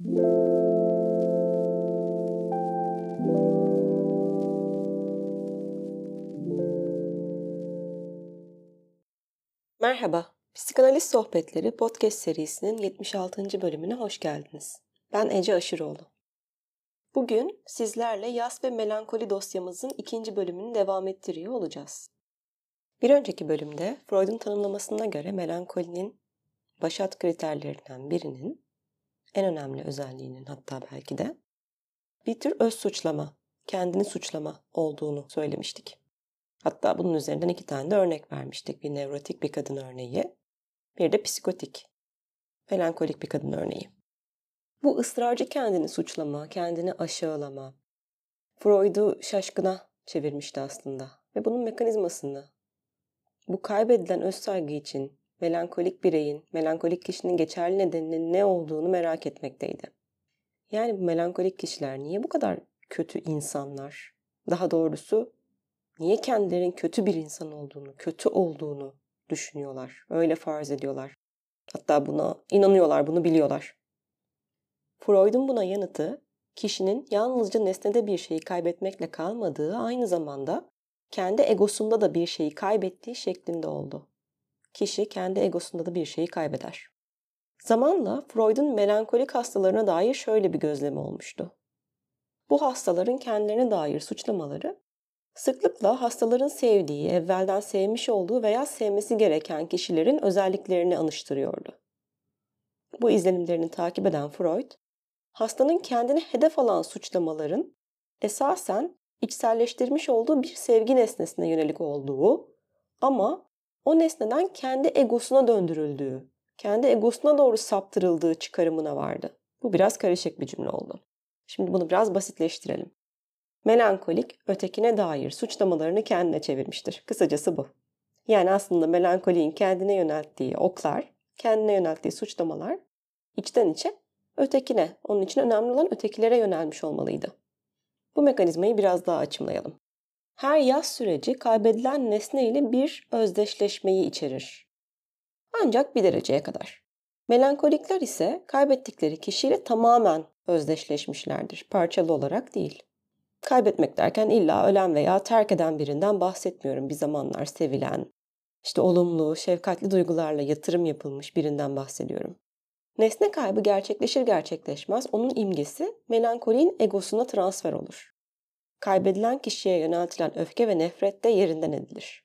Merhaba, Psikanaliz Sohbetleri podcast serisinin 76. bölümüne hoş geldiniz. Ben Ece Aşıroğlu. Bugün sizlerle yas ve melankoli dosyamızın ikinci bölümünü devam ettiriyor olacağız. Bir önceki bölümde Freud'un tanımlamasına göre melankolinin başat kriterlerinden birinin en önemli özelliğinin hatta belki de bir tür öz suçlama, kendini suçlama olduğunu söylemiştik. Hatta bunun üzerinden iki tane de örnek vermiştik. Bir nevrotik bir kadın örneği, bir de psikotik, melankolik bir kadın örneği. Bu ısrarcı kendini suçlama, kendini aşağılama, Freud'u şaşkına çevirmişti aslında. Ve bunun mekanizmasını, bu kaybedilen öz saygı için melankolik bireyin, melankolik kişinin geçerli nedeninin ne olduğunu merak etmekteydi. Yani bu melankolik kişiler niye bu kadar kötü insanlar? Daha doğrusu niye kendilerinin kötü bir insan olduğunu, kötü olduğunu düşünüyorlar, öyle farz ediyorlar. Hatta buna inanıyorlar, bunu biliyorlar. Freud'un buna yanıtı kişinin yalnızca nesnede bir şeyi kaybetmekle kalmadığı aynı zamanda kendi egosunda da bir şeyi kaybettiği şeklinde oldu. Kişi kendi egosunda da bir şeyi kaybeder. Zamanla Freud'un melankolik hastalarına dair şöyle bir gözlemi olmuştu. Bu hastaların kendilerine dair suçlamaları sıklıkla hastaların sevdiği, evvelden sevmiş olduğu veya sevmesi gereken kişilerin özelliklerini anıştırıyordu. Bu izlenimlerini takip eden Freud, hastanın kendini hedef alan suçlamaların esasen içselleştirmiş olduğu bir sevgi nesnesine yönelik olduğu ama o nesneden kendi egosuna döndürüldüğü, kendi egosuna doğru saptırıldığı çıkarımına vardı. Bu biraz karışık bir cümle oldu. Şimdi bunu biraz basitleştirelim. Melankolik, ötekine dair suçlamalarını kendine çevirmiştir. Kısacası bu. Yani aslında melankoliğin kendine yönelttiği oklar, kendine yönelttiği suçlamalar içten içe ötekine, onun için önemli olan ötekilere yönelmiş olmalıydı. Bu mekanizmayı biraz daha açımlayalım. Her yaz süreci kaybedilen nesne ile bir özdeşleşmeyi içerir. Ancak bir dereceye kadar. Melankolikler ise kaybettikleri kişiyle tamamen özdeşleşmişlerdir, parçalı olarak değil. Kaybetmek derken illa ölen veya terk eden birinden bahsetmiyorum. Bir zamanlar sevilen, işte olumlu, şefkatli duygularla yatırım yapılmış birinden bahsediyorum. Nesne kaybı gerçekleşir gerçekleşmez onun imgesi melankoliğin egosuna transfer olur. Kaybedilen kişiye yöneltilen öfke ve nefret de yerinden edilir.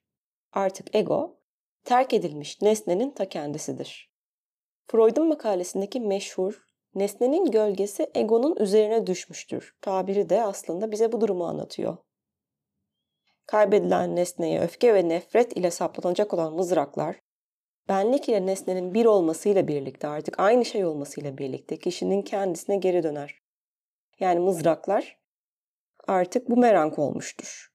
Artık ego, terk edilmiş nesnenin ta kendisidir. Freud'un makalesindeki meşhur nesnenin gölgesi egonun üzerine düşmüştür. Tabiri de aslında bize bu durumu anlatıyor. Kaybedilen nesneye öfke ve nefret ile saplanacak olan mızraklar, benlik ile nesnenin bir olmasıyla birlikte artık aynı şey olmasıyla birlikte kişinin kendisine geri döner. Yani mızraklar artık bu merank olmuştur.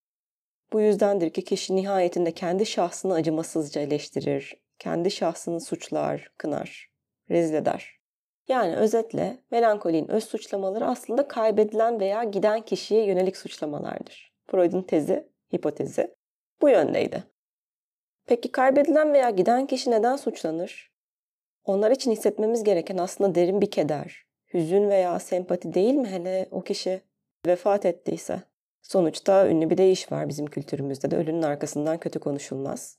Bu yüzdendir ki kişi nihayetinde kendi şahsını acımasızca eleştirir, kendi şahsını suçlar, kınar, rezil eder. Yani özetle melankolinin öz suçlamaları aslında kaybedilen veya giden kişiye yönelik suçlamalardır. Freud'un tezi, hipotezi bu yöndeydi. Peki kaybedilen veya giden kişi neden suçlanır? Onlar için hissetmemiz gereken aslında derin bir keder, hüzün veya sempati değil mi hele o kişi vefat ettiyse? Sonuçta ünlü bir deyiş var bizim kültürümüzde de ölünün arkasından kötü konuşulmaz.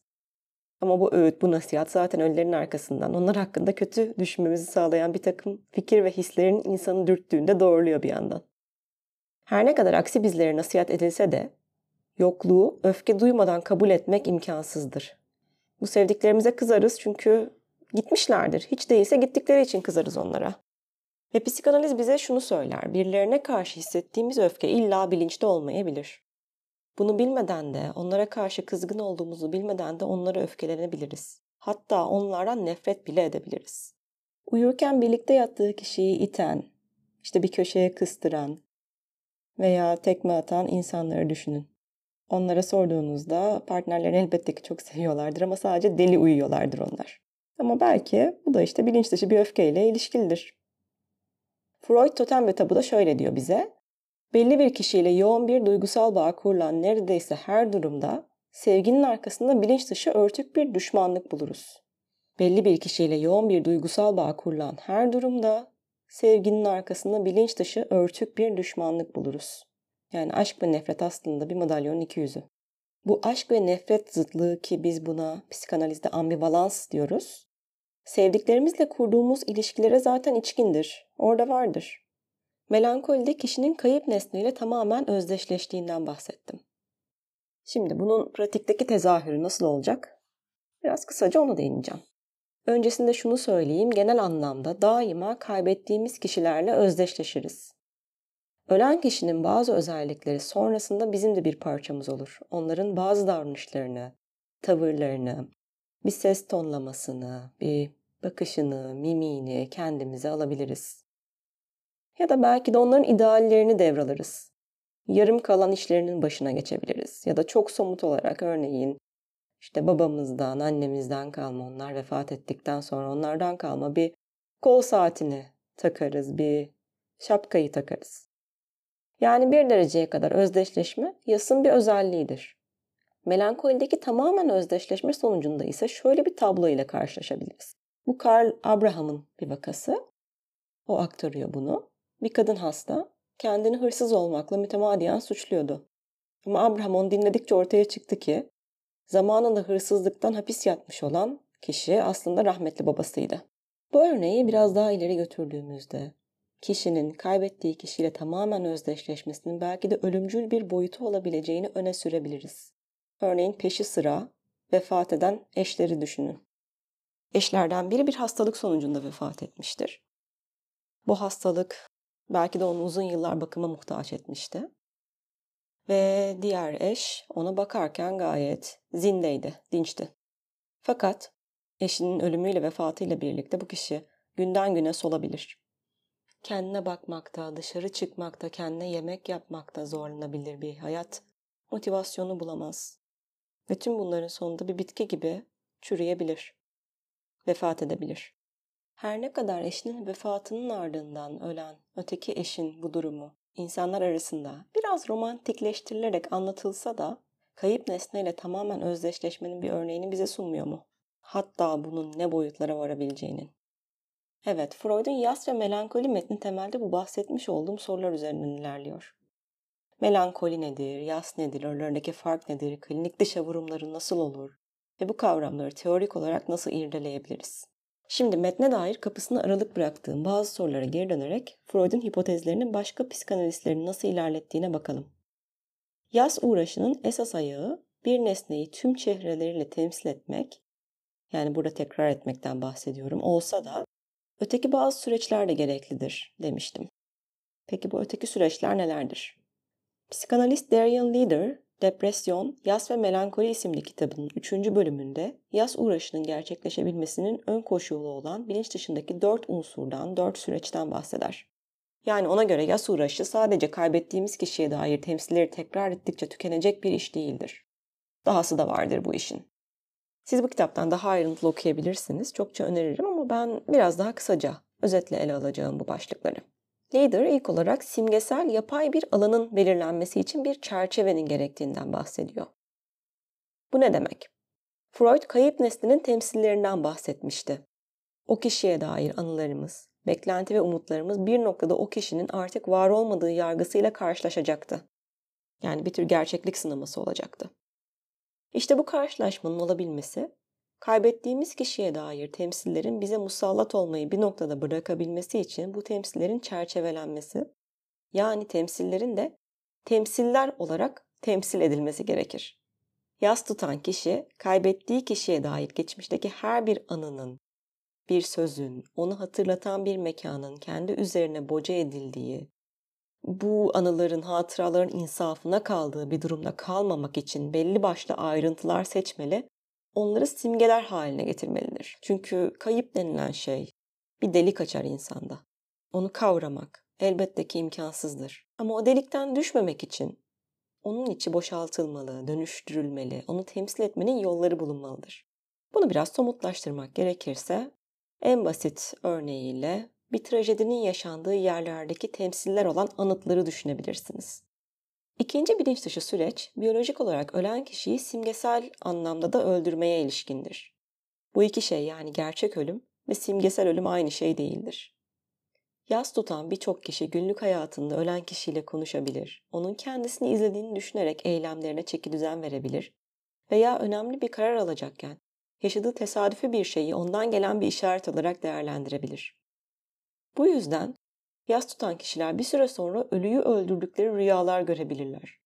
Ama bu öğüt, bu nasihat zaten ölülerin arkasından, onlar hakkında kötü düşünmemizi sağlayan bir takım fikir ve hislerin insanı dürttüğünde doğruluyor bir yandan. Her ne kadar aksi bizlere nasihat edilse de yokluğu öfke duymadan kabul etmek imkansızdır. Bu sevdiklerimize kızarız çünkü gitmişlerdir. Hiç değilse gittikleri için kızarız onlara. Ve psikanaliz bize şunu söyler. Birilerine karşı hissettiğimiz öfke illa bilinçli olmayabilir. Bunu bilmeden de, onlara karşı kızgın olduğumuzu bilmeden de onlara öfkelenebiliriz. Hatta onlardan nefret bile edebiliriz. Uyurken birlikte yattığı kişiyi iten, işte bir köşeye kıstıran veya tekme atan insanları düşünün. Onlara sorduğunuzda partnerlerini elbette ki çok seviyorlardır ama sadece deli uyuyorlardır onlar. Ama belki bu da işte bilinç dışı bir öfkeyle ilişkilidir. Freud totem ve tabuda şöyle diyor bize. Belli bir kişiyle yoğun bir duygusal bağ kurulan neredeyse her durumda sevginin arkasında bilinç dışı örtük bir düşmanlık buluruz. Belli bir kişiyle yoğun bir duygusal bağ kurulan her durumda sevginin arkasında bilinç dışı örtük bir düşmanlık buluruz. Yani aşk ve nefret aslında bir madalyonun iki yüzü. Bu aşk ve nefret zıtlığı ki biz buna psikanalizde ambivalans diyoruz. Sevdiklerimizle kurduğumuz ilişkilere zaten içkindir. Orada vardır. Melankolide kişinin kayıp nesneyle tamamen özdeşleştiğinden bahsettim. Şimdi bunun pratikteki tezahürü nasıl olacak? Biraz kısaca ona değineceğim. Öncesinde şunu söyleyeyim, genel anlamda daima kaybettiğimiz kişilerle özdeşleşiriz. Ölen kişinin bazı özellikleri sonrasında bizim de bir parçamız olur. Onların bazı davranışlarını, tavırlarını, bir ses tonlamasını, bir bakışını, mimiğini kendimize alabiliriz. Ya da belki de onların ideallerini devralırız. Yarım kalan işlerinin başına geçebiliriz. Ya da çok somut olarak örneğin işte babamızdan, annemizden kalma onlar vefat ettikten sonra onlardan kalma bir kol saatini takarız, bir şapkayı takarız. Yani bir dereceye kadar özdeşleşme yasın bir özelliğidir. Melankolideki tamamen özdeşleşme sonucunda ise şöyle bir tablo ile karşılaşabiliriz. Bu Karl Abraham'ın bir vakası. O aktarıyor bunu. Bir kadın hasta kendini hırsız olmakla mütemadiyen suçluyordu. Ama Abraham onu dinledikçe ortaya çıktı ki zamanında hırsızlıktan hapis yatmış olan kişi aslında rahmetli babasıydı. Bu örneği biraz daha ileri götürdüğümüzde kişinin kaybettiği kişiyle tamamen özdeşleşmesinin belki de ölümcül bir boyutu olabileceğini öne sürebiliriz. Örneğin peşi sıra vefat eden eşleri düşünün. Eşlerden biri bir hastalık sonucunda vefat etmiştir. Bu hastalık belki de onu uzun yıllar bakıma muhtaç etmişti. Ve diğer eş ona bakarken gayet zindeydi, dinçti. Fakat eşinin ölümüyle vefatıyla birlikte bu kişi günden güne solabilir. Kendine bakmakta, dışarı çıkmakta, kendine yemek yapmakta zorlanabilir bir hayat. Motivasyonu bulamaz. Ve tüm bunların sonunda bir bitki gibi çürüyebilir. Vefat edebilir. Her ne kadar eşinin vefatının ardından ölen öteki eşin bu durumu insanlar arasında biraz romantikleştirilerek anlatılsa da kayıp nesneyle tamamen özdeşleşmenin bir örneğini bize sunmuyor mu? Hatta bunun ne boyutlara varabileceğinin. Evet, Freud'un yas ve melankoli metni temelde bu bahsetmiş olduğum sorular üzerinden ilerliyor. Melankoli nedir, yas nedir, aralarındaki fark nedir, klinik dışa vurumları nasıl olur ve bu kavramları teorik olarak nasıl irdeleyebiliriz? Şimdi metne dair kapısını aralık bıraktığım bazı sorulara geri dönerek Freud'un hipotezlerinin başka psikanalistlerin nasıl ilerlettiğine bakalım. Yas uğraşının esas ayağı bir nesneyi tüm çehreleriyle temsil etmek, yani burada tekrar etmekten bahsediyorum, olsa da öteki bazı süreçler de gereklidir demiştim. Peki bu öteki süreçler nelerdir? Psikanalist Darian Leader, Depresyon, Yas ve Melankoli isimli kitabının 3. bölümünde yas uğraşının gerçekleşebilmesinin ön koşulu olan bilinç dışındaki 4 unsurdan, 4 süreçten bahseder. Yani ona göre yas uğraşı sadece kaybettiğimiz kişiye dair temsilleri tekrar ettikçe tükenecek bir iş değildir. Dahası da vardır bu işin. Siz bu kitaptan daha ayrıntılı okuyabilirsiniz. Çokça öneririm ama ben biraz daha kısaca özetle ele alacağım bu başlıkları. Leader ilk olarak simgesel yapay bir alanın belirlenmesi için bir çerçevenin gerektiğinden bahsediyor. Bu ne demek? Freud kayıp neslinin temsillerinden bahsetmişti. O kişiye dair anılarımız, beklenti ve umutlarımız bir noktada o kişinin artık var olmadığı yargısıyla karşılaşacaktı. Yani bir tür gerçeklik sınaması olacaktı. İşte bu karşılaşmanın olabilmesi Kaybettiğimiz kişiye dair temsillerin bize musallat olmayı bir noktada bırakabilmesi için bu temsillerin çerçevelenmesi, yani temsillerin de temsiller olarak temsil edilmesi gerekir. Yas tutan kişi, kaybettiği kişiye dair geçmişteki her bir anının, bir sözün, onu hatırlatan bir mekanın kendi üzerine boca edildiği, bu anıların, hatıraların insafına kaldığı bir durumda kalmamak için belli başlı ayrıntılar seçmeli onları simgeler haline getirmelidir. Çünkü kayıp denilen şey bir delik açar insanda. Onu kavramak elbette ki imkansızdır. Ama o delikten düşmemek için onun içi boşaltılmalı, dönüştürülmeli, onu temsil etmenin yolları bulunmalıdır. Bunu biraz somutlaştırmak gerekirse en basit örneğiyle bir trajedinin yaşandığı yerlerdeki temsiller olan anıtları düşünebilirsiniz. İkinci bilinç dışı süreç, biyolojik olarak ölen kişiyi simgesel anlamda da öldürmeye ilişkindir. Bu iki şey yani gerçek ölüm ve simgesel ölüm aynı şey değildir. Yas tutan birçok kişi günlük hayatında ölen kişiyle konuşabilir, onun kendisini izlediğini düşünerek eylemlerine çeki düzen verebilir veya önemli bir karar alacakken yaşadığı tesadüfi bir şeyi ondan gelen bir işaret olarak değerlendirebilir. Bu yüzden yas tutan kişiler bir süre sonra ölüyü öldürdükleri rüyalar görebilirler.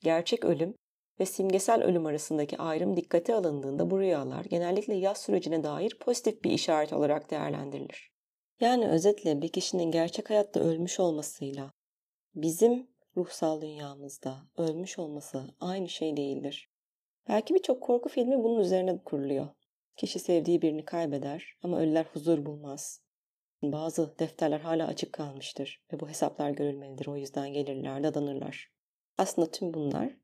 Gerçek ölüm ve simgesel ölüm arasındaki ayrım dikkate alındığında bu rüyalar genellikle yaz sürecine dair pozitif bir işaret olarak değerlendirilir. Yani özetle bir kişinin gerçek hayatta ölmüş olmasıyla bizim ruhsal dünyamızda ölmüş olması aynı şey değildir. Belki birçok korku filmi bunun üzerine kuruluyor. Kişi sevdiği birini kaybeder ama ölüler huzur bulmaz. Bazı defterler hala açık kalmıştır ve bu hesaplar görülmelidir. O yüzden gelirler, dadanırlar. Aslında tüm bunlar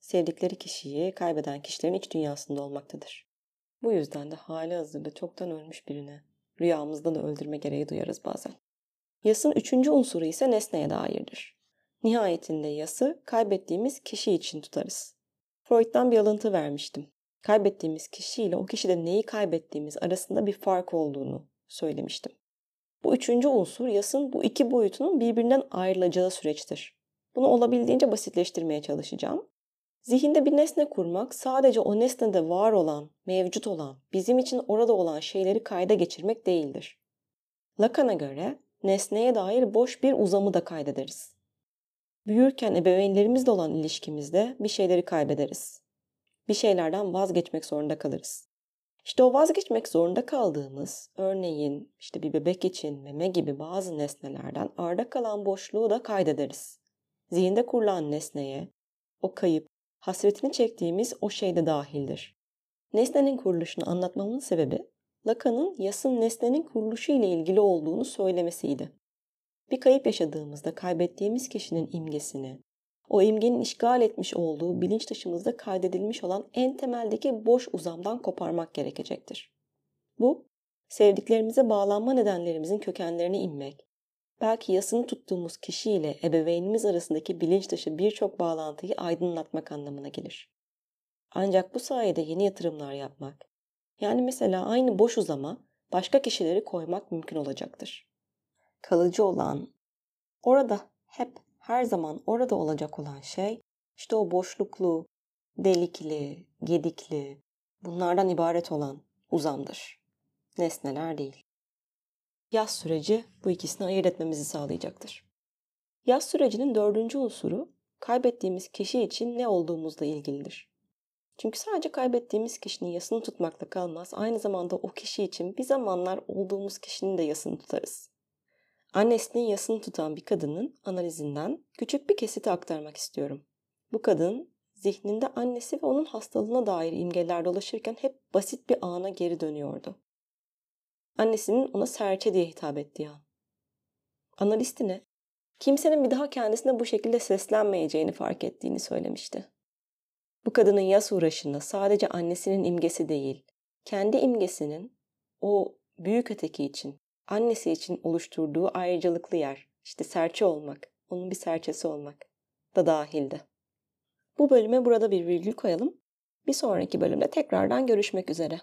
sevdikleri kişiyi kaybeden kişilerin iç dünyasında olmaktadır. Bu yüzden de hali hazırda çoktan ölmüş birine rüyamızda da öldürme gereği duyarız bazen. Yasın üçüncü unsuru ise nesneye dairdir. Nihayetinde yası kaybettiğimiz kişi için tutarız. Freud'dan bir alıntı vermiştim. Kaybettiğimiz kişiyle o kişide neyi kaybettiğimiz arasında bir fark olduğunu söylemiştim. Bu üçüncü unsur yasın bu iki boyutunun birbirinden ayrılacağı süreçtir. Bunu olabildiğince basitleştirmeye çalışacağım. Zihinde bir nesne kurmak sadece o nesnede var olan, mevcut olan, bizim için orada olan şeyleri kayda geçirmek değildir. Lacan'a göre nesneye dair boş bir uzamı da kaydederiz. Büyürken ebeveynlerimizle olan ilişkimizde bir şeyleri kaybederiz. Bir şeylerden vazgeçmek zorunda kalırız. İşte o vazgeçmek zorunda kaldığımız, örneğin işte bir bebek için meme gibi bazı nesnelerden arda kalan boşluğu da kaydederiz. Zihinde kurulan nesneye, o kayıp, hasretini çektiğimiz o şey de dahildir. Nesnenin kuruluşunu anlatmamın sebebi Lacan'ın yasın nesnenin kuruluşu ile ilgili olduğunu söylemesiydi. Bir kayıp yaşadığımızda kaybettiğimiz kişinin imgesini, o imgenin işgal etmiş olduğu bilinç dışımızda kaydedilmiş olan en temeldeki boş uzamdan koparmak gerekecektir. Bu, sevdiklerimize bağlanma nedenlerimizin kökenlerine inmek, belki yasını tuttuğumuz kişiyle ebeveynimiz arasındaki bilinç dışı birçok bağlantıyı aydınlatmak anlamına gelir. Ancak bu sayede yeni yatırımlar yapmak, yani mesela aynı boş uzama başka kişileri koymak mümkün olacaktır. Kalıcı olan, orada hep her zaman orada olacak olan şey işte o boşluklu, delikli, gedikli, bunlardan ibaret olan uzamdır. Nesneler değil. Yaz süreci bu ikisini ayırt etmemizi sağlayacaktır. Yaz sürecinin dördüncü unsuru kaybettiğimiz kişi için ne olduğumuzla ilgilidir. Çünkü sadece kaybettiğimiz kişinin yasını tutmakla kalmaz, aynı zamanda o kişi için bir zamanlar olduğumuz kişinin de yasını tutarız. Annesinin yasını tutan bir kadının analizinden küçük bir kesiti aktarmak istiyorum. Bu kadın zihninde annesi ve onun hastalığına dair imgeler dolaşırken hep basit bir ana geri dönüyordu. Annesinin ona serçe diye hitap ettiği an. Analistine kimsenin bir daha kendisine bu şekilde seslenmeyeceğini fark ettiğini söylemişti. Bu kadının yas uğraşında sadece annesinin imgesi değil, kendi imgesinin o büyük öteki için, annesi için oluşturduğu ayrıcalıklı yer, işte serçe olmak, onun bir serçesi olmak da dahildi. Bu bölüme burada bir virgül koyalım. Bir sonraki bölümde tekrardan görüşmek üzere.